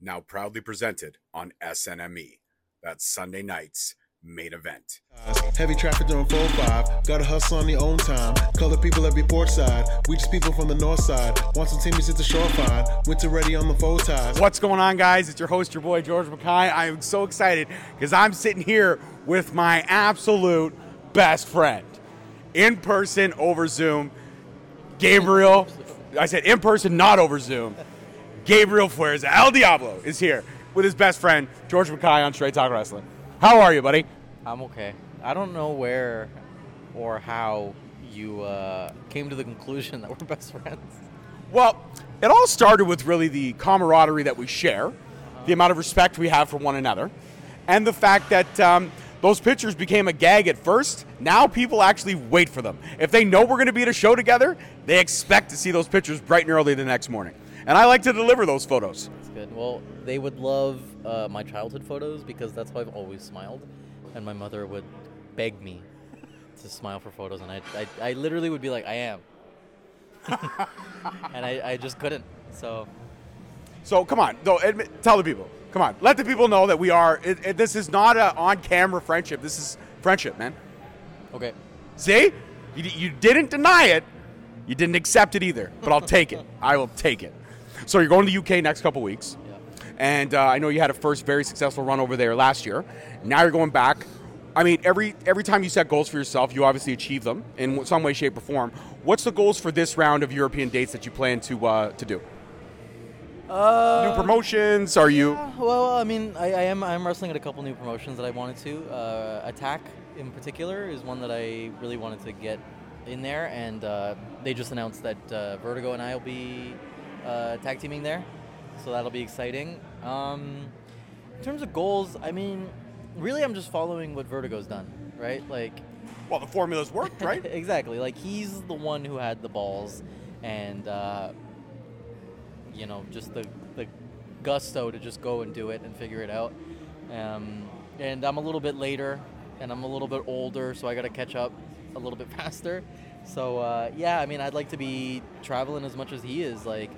now proudly presented on SNME. That's Sunday night's main event. Heavy traffic during 4-5. Gotta hustle on your own time. Color people every port side. We just people from the north side. Want some teammates at the shore fine. Winter ready on the full ties. What's going on, guys? It's your host, your boy, George Mackay. I'm so excited because I'm sitting here with my absolute best friend in person over Zoom, Gabriel. I said in person, not over Zoom. Gabriel Fuerza, El Diablo, is here with his best friend, George McKay on Straight Talk Wrestling. How are you, buddy? I'm okay. I don't know where or how you uh, came to the conclusion that we're best friends. Well, it all started with really the camaraderie that we share, the amount of respect we have for one another, and the fact that um, those pictures became a gag at first. Now people actually wait for them. If they know we're going to be at a show together, they expect to see those pictures bright and early the next morning. And I like to deliver those photos. That's good. Well, they would love uh, my childhood photos because that's how I've always smiled, and my mother would beg me to smile for photos, and I, I, I literally would be like, I am, and I, I just couldn't. So So come on, though, admit, tell the people. Come on, let the people know that we are. It, it, this is not a on-camera friendship. This is friendship, man. okay, See, you, you didn't deny it. You didn't accept it either. But I'll take it. I will take it. So you're going to the UK next couple weeks, yeah. and uh, I know you had a first very successful run over there last year. Now you're going back. I mean, every every time you set goals for yourself, you obviously achieve them in some way, shape, or form. What's the goals for this round of European dates that you plan to uh, to do? Uh, New promotions? Are you? Well, I mean, I, I am I'm wrestling at a couple new promotions that I wanted to. Uh, Attack in particular is one that I really wanted to get in there, and uh, they just announced that uh, Vertigo and I will be uh, tag teaming there, so that'll be exciting. Um, in terms of goals, I mean, really, I'm just following what Vertigo's done, right? Like, Well, the formula's worked, right? exactly. Like he's the one who had the balls, and uh, you know, just the the gusto to just go and do it and figure it out. Um, and I'm a little bit later, and I'm a little bit older, so I got to catch up a little bit faster. So uh, yeah, I mean, I'd like to be traveling as much as he is. Like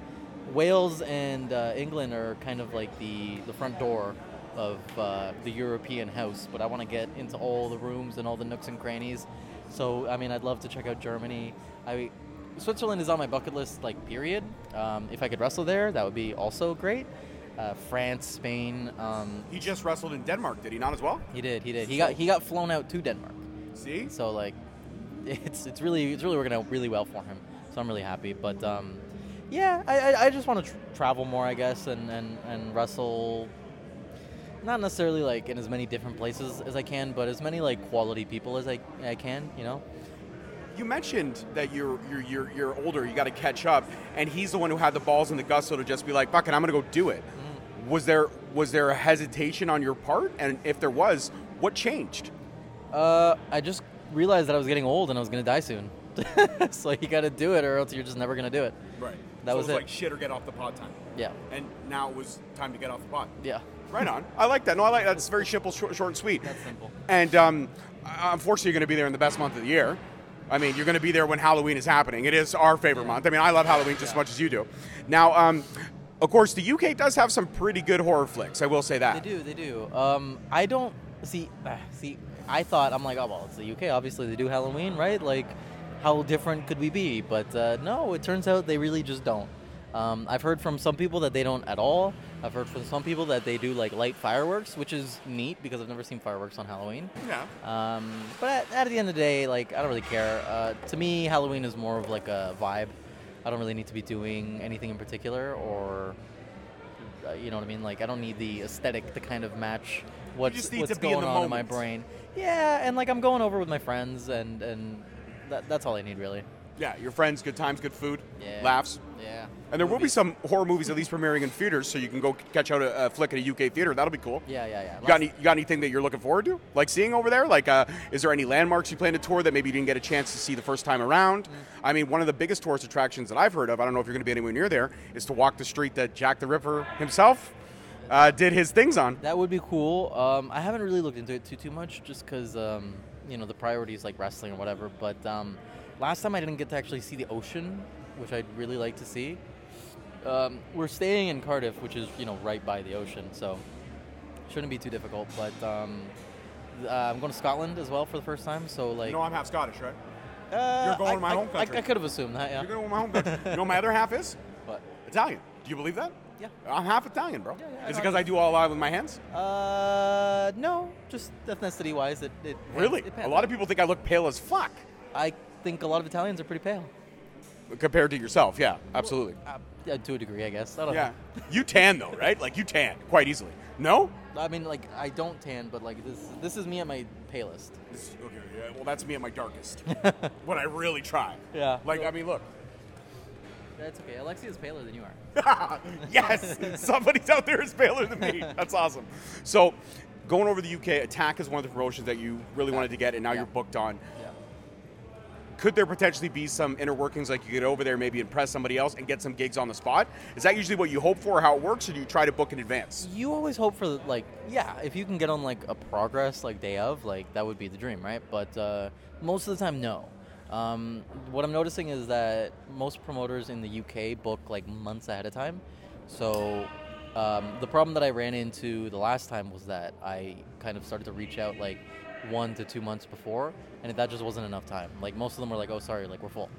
Wales and uh, England are kind of like the the front door of uh, the European house, but I want to get into all the rooms and all the nooks and crannies. So I mean, I'd love to check out Germany. I Switzerland is on my bucket list, like period. Um, if I could wrestle there, that would be also great. Uh, France, Spain. Um, He just wrestled in Denmark, did he not as well? he did, he did. He got he got flown out to Denmark. See? So like, it's it's really it's really working out really well for him. So I'm really happy. But um, yeah, I, I, I just want to tr- travel more, I guess, and, and and wrestle. Not necessarily like in as many different places as I can, but as many like quality people as I, I can. You know. You mentioned that you're you're you're, you're older. You got to catch up, and he's the one who had the balls and the gusto to just be like, "Fuck it, I'm gonna go do it." Was there was there a hesitation on your part, and if there was, what changed? Uh, I just realized that I was getting old and I was gonna die soon. so you got to do it, or else you're just never gonna do it. Right. That so was it was like shit or get off the pod time, Yeah. and now it was time to get off the pod. Yeah. Right on. I like that. No, I like that. It's very simple, short, short and sweet. That's simple. And um, unfortunately, you're going to be there in the best month of the year. I mean, you're going to be there when Halloween is happening. It is our favorite month. I mean, I love Halloween just as much as you do. Now, um, of course, the UK does have some pretty good horror flicks. I will say that. They do, they do. Um, I don't see. Uh, see, I thought I'm like, oh well, it's the UK. Obviously, they do Halloween, right? Like, how different could we be? But uh, no, it turns out they really just don't. Um, I've heard from some people that they don't at all. I've heard from some people that they do like light fireworks, which is neat because I've never seen fireworks on Halloween. Yeah. Um, but at, at the end of the day, like I don't really care. Uh, to me, Halloween is more of like a vibe. I don't really need to be doing anything in particular, or uh, you know what I mean. Like I don't need the aesthetic to kind of match what's what's in going the on in my brain. Yeah, and like I'm going over with my friends, and and that, that's all I need really. Yeah, your friends, good times, good food, Yeah. laughs. Yeah. And there will be some horror movies at least premiering in theaters, so you can go catch out a, a flick at a UK theater. That'll be cool. Yeah, yeah, yeah. You got, any, you got anything that you're looking forward to? Like seeing over there? Like, uh, is there any landmarks you plan to tour that maybe you didn't get a chance to see the first time around? I mean, one of the biggest tourist attractions that I've heard of, I don't know if you're going to be anywhere near there, is to walk the street that Jack the Ripper himself uh, did his things on. That would be cool. Um, I haven't really looked into it too too much, just because um, you know the priorities like wrestling or whatever. But um, last time I didn't get to actually see the ocean, which I'd really like to see. Um, we're staying in Cardiff, which is you know right by the ocean, so shouldn't be too difficult. But um, uh, I'm going to Scotland as well for the first time, so like. You know I'm half Scottish, right? uh, you're going I, to my I- home country. I, could have assumed that, yeah. You're going to my home country. you know what my other half is? But Italian. Do you believe that? Yeah. I'm half Italian, bro. Yeah, yeah, is it because I do all a lot with my hands? Uh, no, just ethnicity wise, it, it Really? It a lot of people think I look pale as fuck I think a lot of Italians are pretty pale. compared to yourself. Yeah, absolutely. Uh, yeah, to a degree, I guess. I don't Yeah. You tan though, right? Like you tan quite easily. No? I mean, like I don't tan, but like this this is me at my palest. This- Okay, yeah, well, that's me at my darkest. when I really try. Yeah. Like, I mean, look. That's okay. Alexia is paler than you are. yes, somebody's out there is paler than me. That's awesome. So, going over the UK, Attack is one of the promotions that you really wanted to get, and now Yeah. you're booked on. Yeah. Could there potentially be some inner workings, like you get over there, maybe impress somebody else, and get some gigs on the spot? Is that usually what you hope for, or how it works, or do you try to book in advance? You always hope for like yeah, if you can get on like a progress like day of, like that would be the dream, right? But uh, most of the time, no. Um, what I'm noticing is that most promoters in the UK book like months ahead of time. So um, the problem that I ran into the last time was that I kind of started to reach out like one to two months before, and that just wasn't enough time. Like most of them were like, "Oh, sorry, like we're full."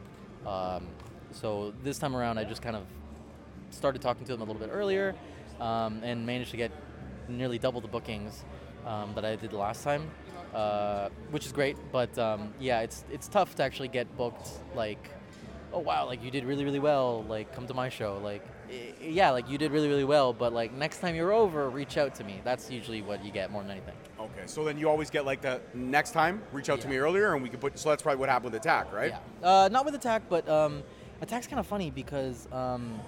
Um, so this time around, I just kind of started talking to them a little bit earlier um, and managed to get nearly double the bookings um, that I did the last time, uh, which is great. But um, yeah, it's it's tough to actually get booked. Like, oh wow, like you did really really well. Like come to my show. Like yeah, like you did really really well. But like next time you're over, reach out to me. That's usually what you get more than anything. Okay, so then you always get like the next time, reach out to me earlier, and we can put. So that's probably what happened with Attack, right? Yeah. Uh, not with attack, but um, attack's kind of funny because um,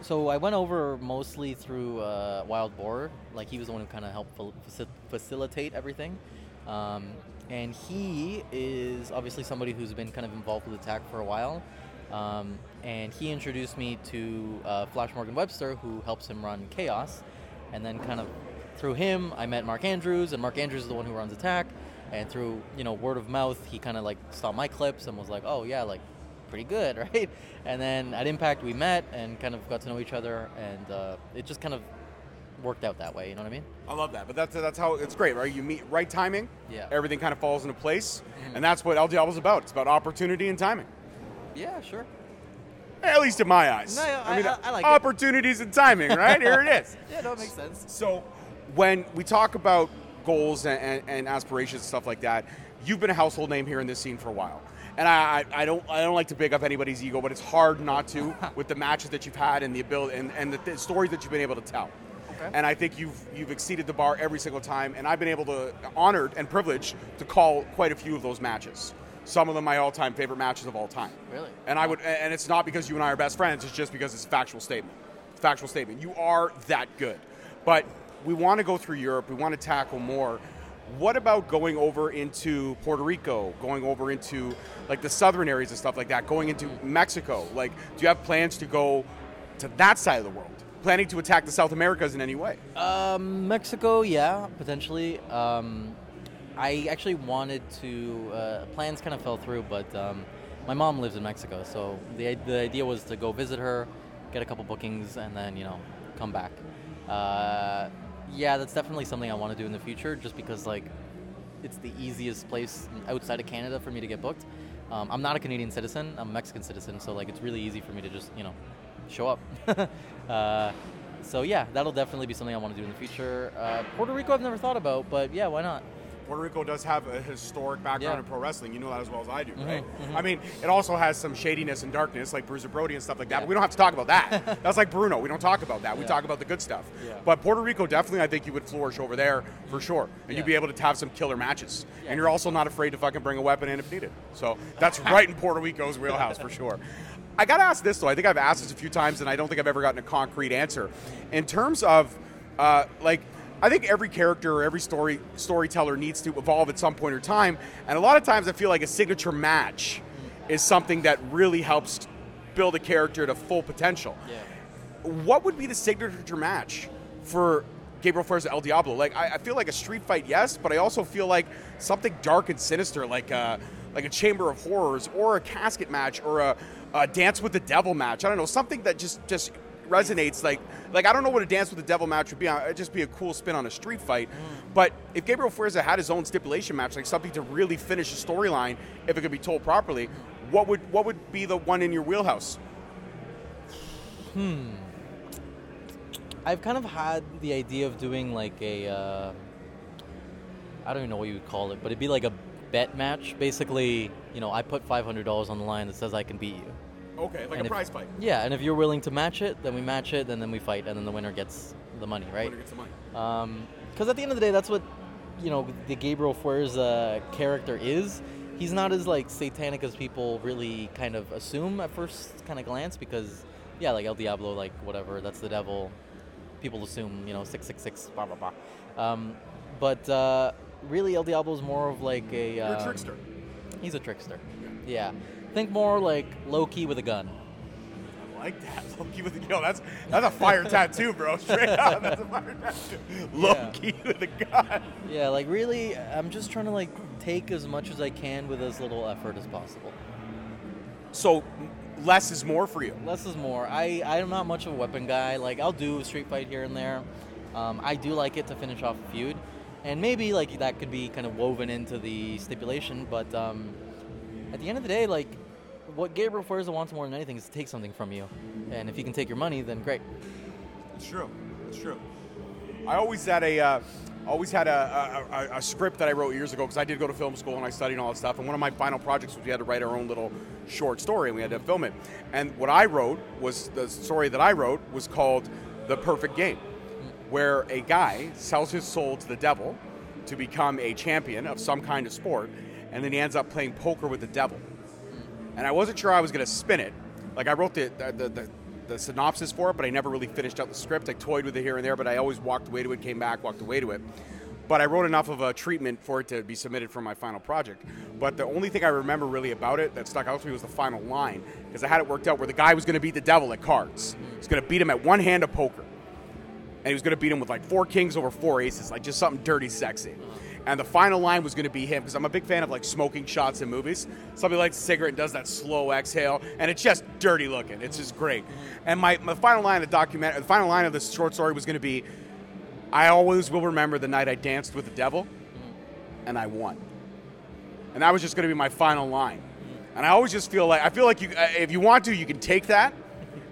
so I went over mostly through uh, Wild Boar. Like he was the one who kind of helped faci- facilitate everything. Um, and he is obviously somebody who's been kind of involved with attack for a while. Um, and he introduced me to uh, Flash Morgan Webster, who helps him run Chaos. And then kind of through him, I met Mark Andrews, and Mark Andrews is the one who runs Attack. And through you know word of mouth, he kind of like saw my clips and was like, "Oh yeah, like pretty good, right?" And then at Impact, we met and kind of got to know each other, and uh, it just kind of worked out that way. You know what I mean? I love that, but that's that's how it's great, right? You meet right timing, Yeah. everything kind of falls into place, and that's what El Diablo's about. It's about opportunity and timing. Yeah, sure. At least in my eyes. No, I- I- I like it. opportunities and timing, right? Here it is. Yeah, it makes sense. So, when we talk about goals and, and, and aspirations and stuff like that, you've been a household name here in this scene for a while. And I, I, don't I don't like to big up anybody's ego, but it's hard not to with the matches that you've had and the ability and, and the, th- stories that you've been able to tell. Okay. And I think you've you've exceeded the bar every single time, and I've been able to honored and privileged to call quite a few of those matches. Some of them my all-time favorite matches of all time. Really? And I would, and it's not because you and I are best friends. It's just because it's a factual statement. Factual statement. You are that good. But we want to go through Europe. We want to tackle more. What about going over into Puerto Rico? Going over into like the southern areas and stuff like that? Going into Mexico? Like, do you have plans to go to that side of the world? Planning to attack the South Americas in any way? Um, Mexico, yeah, potentially. Um, I actually wanted to. Uh, plans kind of fell through, but um, my mom lives in Mexico, so the the idea was to go visit her, get a couple bookings, and then you know come back. Uh, yeah, that's definitely something I want to do in the future, just because like it's the easiest place outside of Canada for me to get booked. Um, I'm not a Canadian citizen; I'm a Mexican citizen, so like it's really easy for me to just you know show up. uh, so yeah, that'll definitely be something I want to do in the future. Uh, Puerto Rico, I've never thought about, but yeah, why not? Puerto Rico does have a historic background Yeah. in pro wrestling. You know that as well as I do, right? mhm. I mean, it also has some shadiness and darkness, like Bruiser Brody and stuff like that. But we don't have to talk about that. That's like Bruno. We don't talk about that. We Yeah. talk about the good stuff. Yeah. But Puerto Rico, definitely, I think you would flourish over there for sure, and Yeah. you'd be able to have some killer matches. Yeah. And you're also not afraid to fucking bring a weapon in if needed. So that's right in Puerto Rico's wheelhouse for sure. I got to ask this though. I think I've asked this a few times, and I don't think I've ever gotten a concrete answer. In terms of, uh, like, I think every character or every story storyteller needs to evolve at some point or time, and a lot of times I feel like a signature match is something that really helps build a character to full potential. Yeah. What would be the signature match for Gabriel Flores El Diablo? Like, I, I feel like a street fight, yes, but I also feel like something dark and sinister, like a, like a Chamber of Horrors or a casket match or a, a Dance with the Devil match. I don't know, something that just just resonates. Like, like I don't know what a Dance with the Devil match would be. It'd just be a cool spin on a street fight. But if Gabriel Fuerza had his own stipulation match, like something to really finish a storyline, if it could be told properly, what would what would be the one in your wheelhouse? Hmm. I've kind of had the idea of doing like a, uh, I don't even know what you would call it, but it'd be like a bet match. Basically, you know, I put five hundred dollars on the line that says I can beat you. Okay, like And if- fight. Yeah, and if you're willing to match it, then we match it, and then we fight, and then the winner gets the money, right? gets the money. Because at the end of the day, that's what you know the Gabriel Fuerza character is. He's not as like satanic as people really kind of assume at first kind of glance. Because yeah, like El Diablo, like whatever, that's the devil. People assume you know six six six blah blah blah. Um, but uh, really, El Diablo is more of like a. You're a um, trickster. He's a trickster. Yeah. Think more like Loki with a gun. I like that. Loki with a yo, that's that's a fire tattoo, bro. Straight up, that's a fire tattoo. Loki with a gun. Yeah, like really, I'm just trying to like take as much as I can with as little effort as possible. So less is more for you. Less is more. I I'm not much of a weapon guy. Like I'll do a street fight here and there. Um, I do like it to finish off a feud, and maybe like that could be kind of woven into the stipulation. But um, at the end of the day, like what Gabriel Fuerza wants more than anything is to take something from you, and if he can take your money, then great. It's true. It's true. I always had a, uh, always had a, a, a, script that I wrote years ago because I did go to film school and I studied all that stuff. And one of my final projects was we had to write our own little short story and we had to film it. And what I wrote was the story that I wrote was called The Perfect Game, where a guy sells his soul to the devil to become a champion of some kind of sport, and then he ends up playing poker with the devil and I wasn't sure I was going to spin it. Like I wrote the the, the the synopsis for it, but I never really finished out the script. I toyed with it here and there, but I always walked away to it, came back, walked away to it. But I wrote enough of a treatment for it to be submitted for my final project. But the only thing I remember really about it that stuck out to me was the final line, because I had it worked out where the guy was going to beat the devil at cards. He's going to beat him at one hand of poker and he was going to beat him with like four kings over four aces, like just something dirty, sexy. And the final line was going to be him because I'm a big fan of like smoking shots in movies. Somebody lights a cigarette and does that slow exhale, and it's just dirty looking. It's just great. And my, my final line of the document, the final line of this short story was going to be, "I always will remember the night I danced with the devil, and I won." And that was just going to be my final line. And I always just feel like I feel like you, uh, if you want to, you can take that,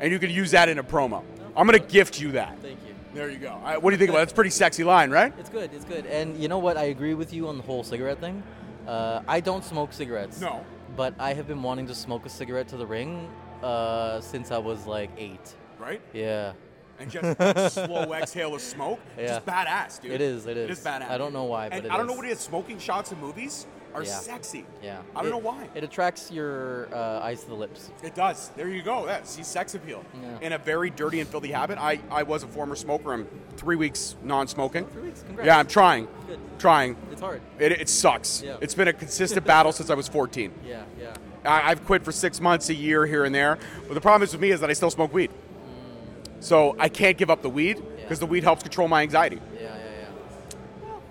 and you can use that in a promo. I'm going to gift you that. Thank you. There you go. What do you think about it? That's a pretty sexy line, right? It's good. It's good. And you know what? I agree with you on the whole cigarette thing. Uh, I don't smoke cigarettes. No. But I have been wanting to smoke a cigarette to the ring uh, since I was like eight. Right? Yeah. And just a slow exhale of smoke. Yeah. Just badass, dude. It is. It is. It is badass. I don't know why, but and I don't know what it is. Smoking shots in movies are Yeah. sexy. Yeah. I don't It- know why. It attracts your uh, eyes to the lips. It does. There you go. Yeah, see sex appeal. Yeah. In a very dirty and filthy habit. I, I was a former smoker. I'm three weeks non-smoking. Three weeks. Congrats. Yeah, I'm trying. Good. Trying. It's hard. It, it sucks. Yeah. It's been a consistent battle since I was 14. Yeah. Yeah. I, I've quit for six months, a year here and there. But the problem is with me is that I still smoke weed. So I can't give up the weed because the weed helps control my anxiety. Yeah. Yeah. Yeah. Well,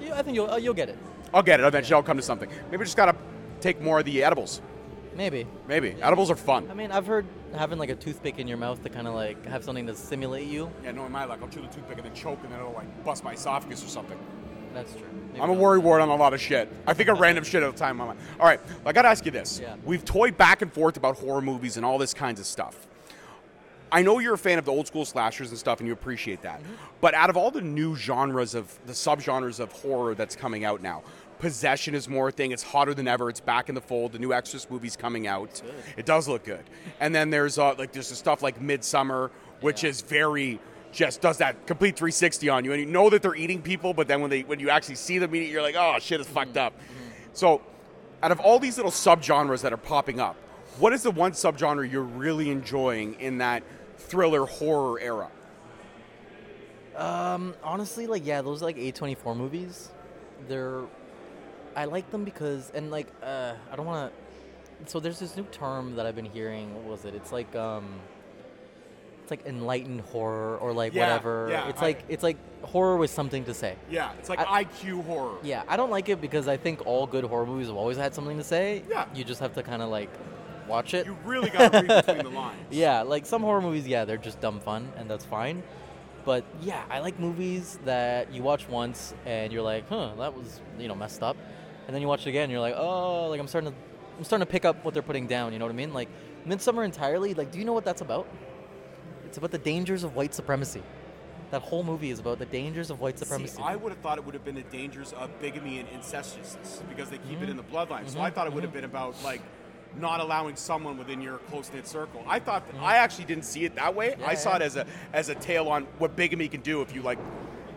you, I think you'll uh, you'll get it. I'll get it. Eventually, I'll come to something. Maybe just gotta take more of the edibles. Maybe. Maybe edibles are fun. I mean, I've heard having like a toothpick in your mouth to kind of like have something to simulate you. Yeah, no, in my luck, I'll chew the toothpick and then choke, and then it'll like bust my esophagus or something. That's true. Maybe I'm a not. worry ward on a lot of shit. I think a random shit at a time in my mind. All right, I gotta ask you this. Yeah. We've toyed back and forth about horror movies and all this kinds of stuff. I know you're a fan of the old school slashers and stuff, and you appreciate that. Mm-hmm. But out of all the new genres of the subgenres of horror that's coming out now, possession is more a thing. It's hotter than ever. It's back in the fold. The new Exorcist movie's coming out. It does look good. And then there's uh, like there's stuff like Midsommar, which is very just does that complete 360 on you, and you know that they're eating people, but then when they when you actually see them eat it, you're like, oh shit, it's fucked up. So, out of all these little subgenres that are popping up, what is the one subgenre you're really enjoying in that thriller horror era? Um, honestly, like yeah, those like A24 movies, they're I like them because and like uh I don't want to so there's this new term that I've been hearing, what was it? It's like um it's like enlightened horror or like Yeah, whatever. yeah, it's I- like it's like horror with something to say. Yeah, it's like I- IQ horror. Yeah, I don't like it because I think all good horror movies have always had something to say. Yeah. You just have to kind of like watch it. You really got to read between the lines. Yeah, like some horror movies, yeah, they're just dumb fun, and that's fine. But yeah, I like movies that you watch once and you're like, huh, that was you know messed up, and then you watch it again, and you're like, oh, like I'm starting to, I'm starting to pick up what they're putting down. You know what I mean? Like Midsommar entirely. Like, do you know what that's about? It's about the dangers of white supremacy. That whole movie is about the dangers of white supremacy. See, I would have thought it would have been the dangers of bigamy and incestuousness because they keep it Mm-hmm. in the bloodline. So I thought it would have been about like not allowing someone within your close knit circle. I thought I actually didn't see it that way. I Mm-hmm. Saw yeah. it as a as a tale on what bigamy can do if you like.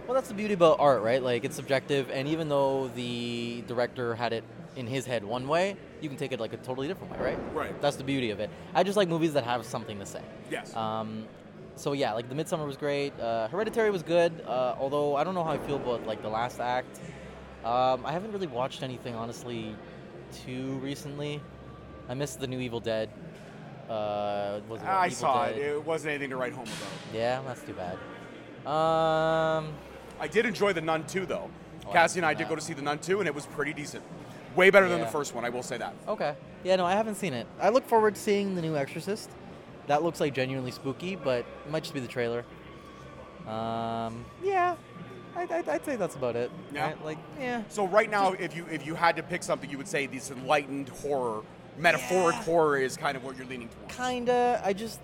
Well, that's the beauty about art, right? Like it's subjective, and even though the director had it in his head one way, you can take it like a totally different way, right? Right. That's the beauty of it. I just like movies that have something to say. Yes. Um, so yeah, like the Midsommar was great. Uh, Hereditary was good, uh, although I don't know how I feel about like the last act. Um, I haven't really watched anything honestly too recently. I missed the new Evil Dead. Uh, was it I Evil saw Dead? it. It wasn't anything to write home about. Yeah, that's too bad. Um, I did enjoy the Nun 2 though. Oh, Cassie and I did seen go to see the Nun 2 and it was pretty decent. Way better than the Yeah. first one, I will say that. Okay. Yeah, no, I haven't seen it. I look forward to seeing the new Exorcist. That looks like genuinely spooky, but it might just be the trailer. Um, yeah, I, I, I'd say that's about it. Yeah. Like, yeah. So right now, if you if you had to pick something, you would say this enlightened horror, metaphoric Yeah. horror is kind of what you're leaning towards. Kinda. I just,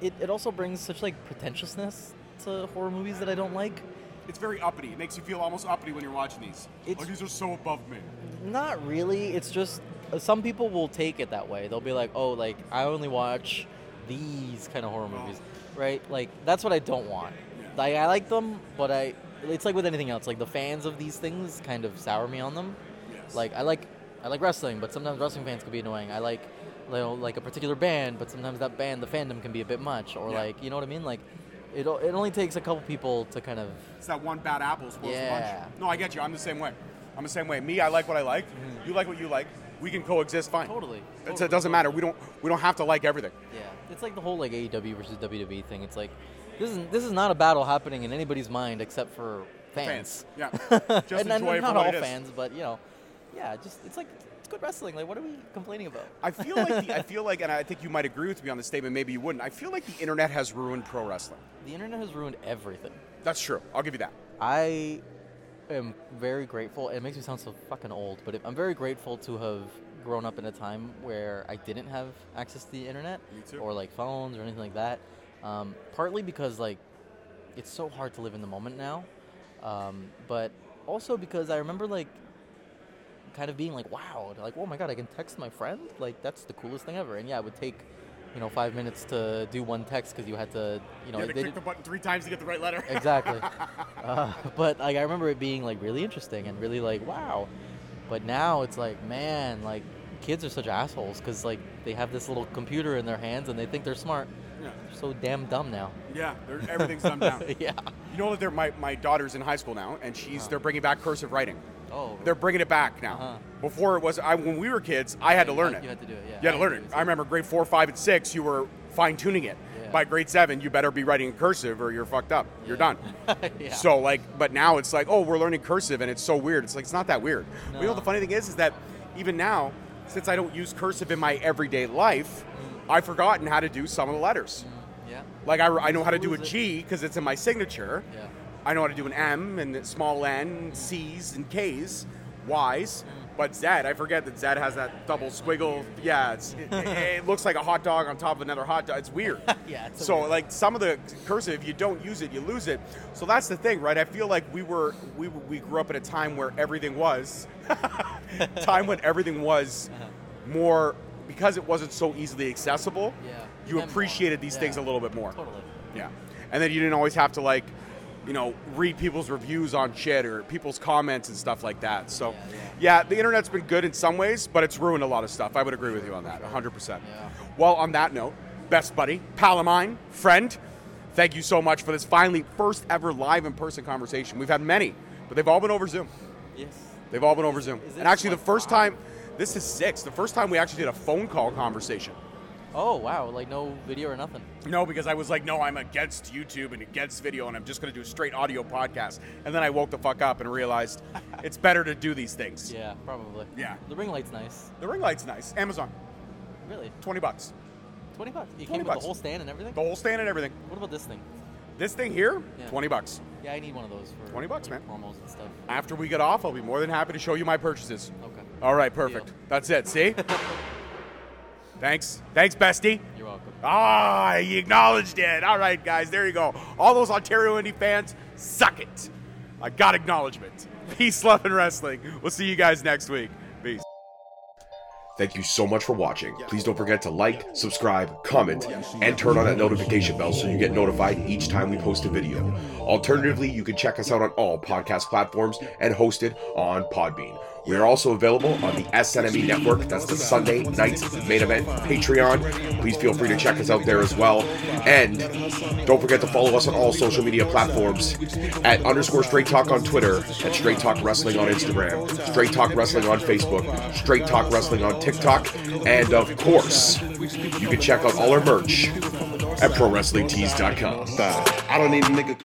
it, it also brings such like pretentiousness to horror movies that I don't like. It's very uppity. It makes you feel almost uppity when you're watching these. It's- like these are so above me. Not really. It's just uh, some people will take it that way. They'll be like, "Oh, like I only watch these kind of horror movies." Right? Like that's what I don't want. Yeah. Like I like them, but I it's like with anything else. Like the fans of these things kind of sour me on them. Yes. Like I like I like wrestling, but sometimes wrestling fans can be annoying. I like you know, like a particular band, but sometimes that band the fandom can be a bit much or Yeah. like, you know what I mean? Like it it only takes a couple people to kind of It's that one bad apple spoils the Yeah. bunch. No, I get you. I'm the same way. I'm the same way. Me, I like what I like. You like what you like. We can coexist fine. Mm-hmm. Totally. Totally, it doesn't matter. We don't we don't have to like everything. Yeah, it's like the whole like AEW versus WWE thing. It's like this is this is not a battle happening in anybody's mind except for fans. Yeah. Just and, enjoy it not all fans, but you know, yeah, just it's like it's good wrestling. Like, what are we complaining about? I feel like the, I feel like, and I think you might agree with me on this statement. Maybe you wouldn't. I feel like the internet has ruined pro wrestling. The internet has ruined everything. That's true. I'll give you that. I am very grateful. It makes me sound so fucking old, but I'm very grateful to have grown up in a time where I didn't have access to the internet or like phones or anything like that. Um, partly because like it's so hard to live in the moment now, um, but also because I remember like kind of being like, wow, like oh my god, I can text my friend. Like that's the coolest thing ever. And yeah, it would take. You know, five minutes to do one text because you had to, you know, you had to they click did- the button three times to get the right letter. exactly. uh, but like I remember it being like really interesting and really like wow. But now it's like man, like kids are such assholes because like they have this little computer in their hands and they think they're smart. yeah. They're so damn dumb now. Yeah. they're- Everything's dumbed down. yeah. You know that they're my, my daughter's in high school now, and she's they're bringing back cursive writing. Oh. They're bringing it back now. Uh-huh. Before it was, I, when we were kids, I had to learn it. you had to do it, yeah. You had to learn it. I remember grade four, five, and six, you were fine tuning it. Yeah. By grade seven, you better be writing in cursive or you're fucked up. You're Yeah. done. yeah. So like, but now it's like, oh, we're learning cursive, and it's so weird. It's like it's not that weird. But you know, the funny thing is, is that even now, since I don't use cursive in my everyday life, I've forgotten how to do some of the letters. yeah. Like I, I know how to do a. G because it's in my signature. Yeah. I know how to do an M and small N, C's and K's, Y's. But Z, I forget that Z has that double squiggle. Yeah, it's, it, it looks like a hot dog on top of another hot dog. It's weird. Yeah, it's so weird- like some of the cursive, if you don't use it, you lose it. So that's the thing, right? I feel like we were we we grew up at a time where everything was time when everything was uh-huh. more because it wasn't so easily accessible. Yeah. You appreciated these things a little bit more. Totally. Yeah. And then you didn't always have to like, you know, read people's reviews on shit or people's comments and stuff like that. So, Yeah, yeah, the internet's been good in some ways, but it's ruined a lot of stuff. I would agree with you on that, 100%. Yeah. Well, on that note, best buddy, pal of mine, friend, thank you so much for this finally first ever live in person conversation. We've had many, but they've all been over Zoom. Yes. They've all been over Zoom. And actually, the first time, this is six, the first time we actually did a phone call conversation. Oh wow! Like no video or nothing. No, because I was like, no, I'm against YouTube and against video, and I'm just going to do a straight audio podcast. And then I woke the fuck up and realized it's better to do these things. Yeah, probably. Yeah. The ring light's nice. The ring light's nice. Amazon. Really? 20 bucks. 20 bucks. You 20 came with bucks. the whole stand and everything? The whole stand and everything. What about this thing? This thing here, Yeah. 20 bucks. Yeah, I need one of those for 20 bucks, man. promos and stuff. After we get off, I'll be more than happy to show you my purchases. Okay. All right, perfect. Deal. That's it. See? Thanks. Thanks, bestie. You're welcome. Ah, he acknowledged it. All right, guys, there you go. All those Ontario indie fans, suck it. I got acknowledgement. Peace, love, and wrestling. We'll see you guys next week. Peace. Thank you so much for watching. Please don't forget to like, subscribe, comment, and turn on that notification bell so you get notified each time we post a video. Alternatively, you can check us out on all podcast platforms and hosted on Podbean. We are also available on the SNME network. That's the Sunday night main event Patreon. Please feel free to check us out there as well. And don't forget to follow us on all social media platforms at underscore Straight Talk on Twitter, at Straight Talk Wrestling on Instagram, Straight Talk Wrestling on Facebook, Straight Talk Wrestling on TikTok, and of course, you can check out all our merch at ProWrestlingTees.com. I don't a.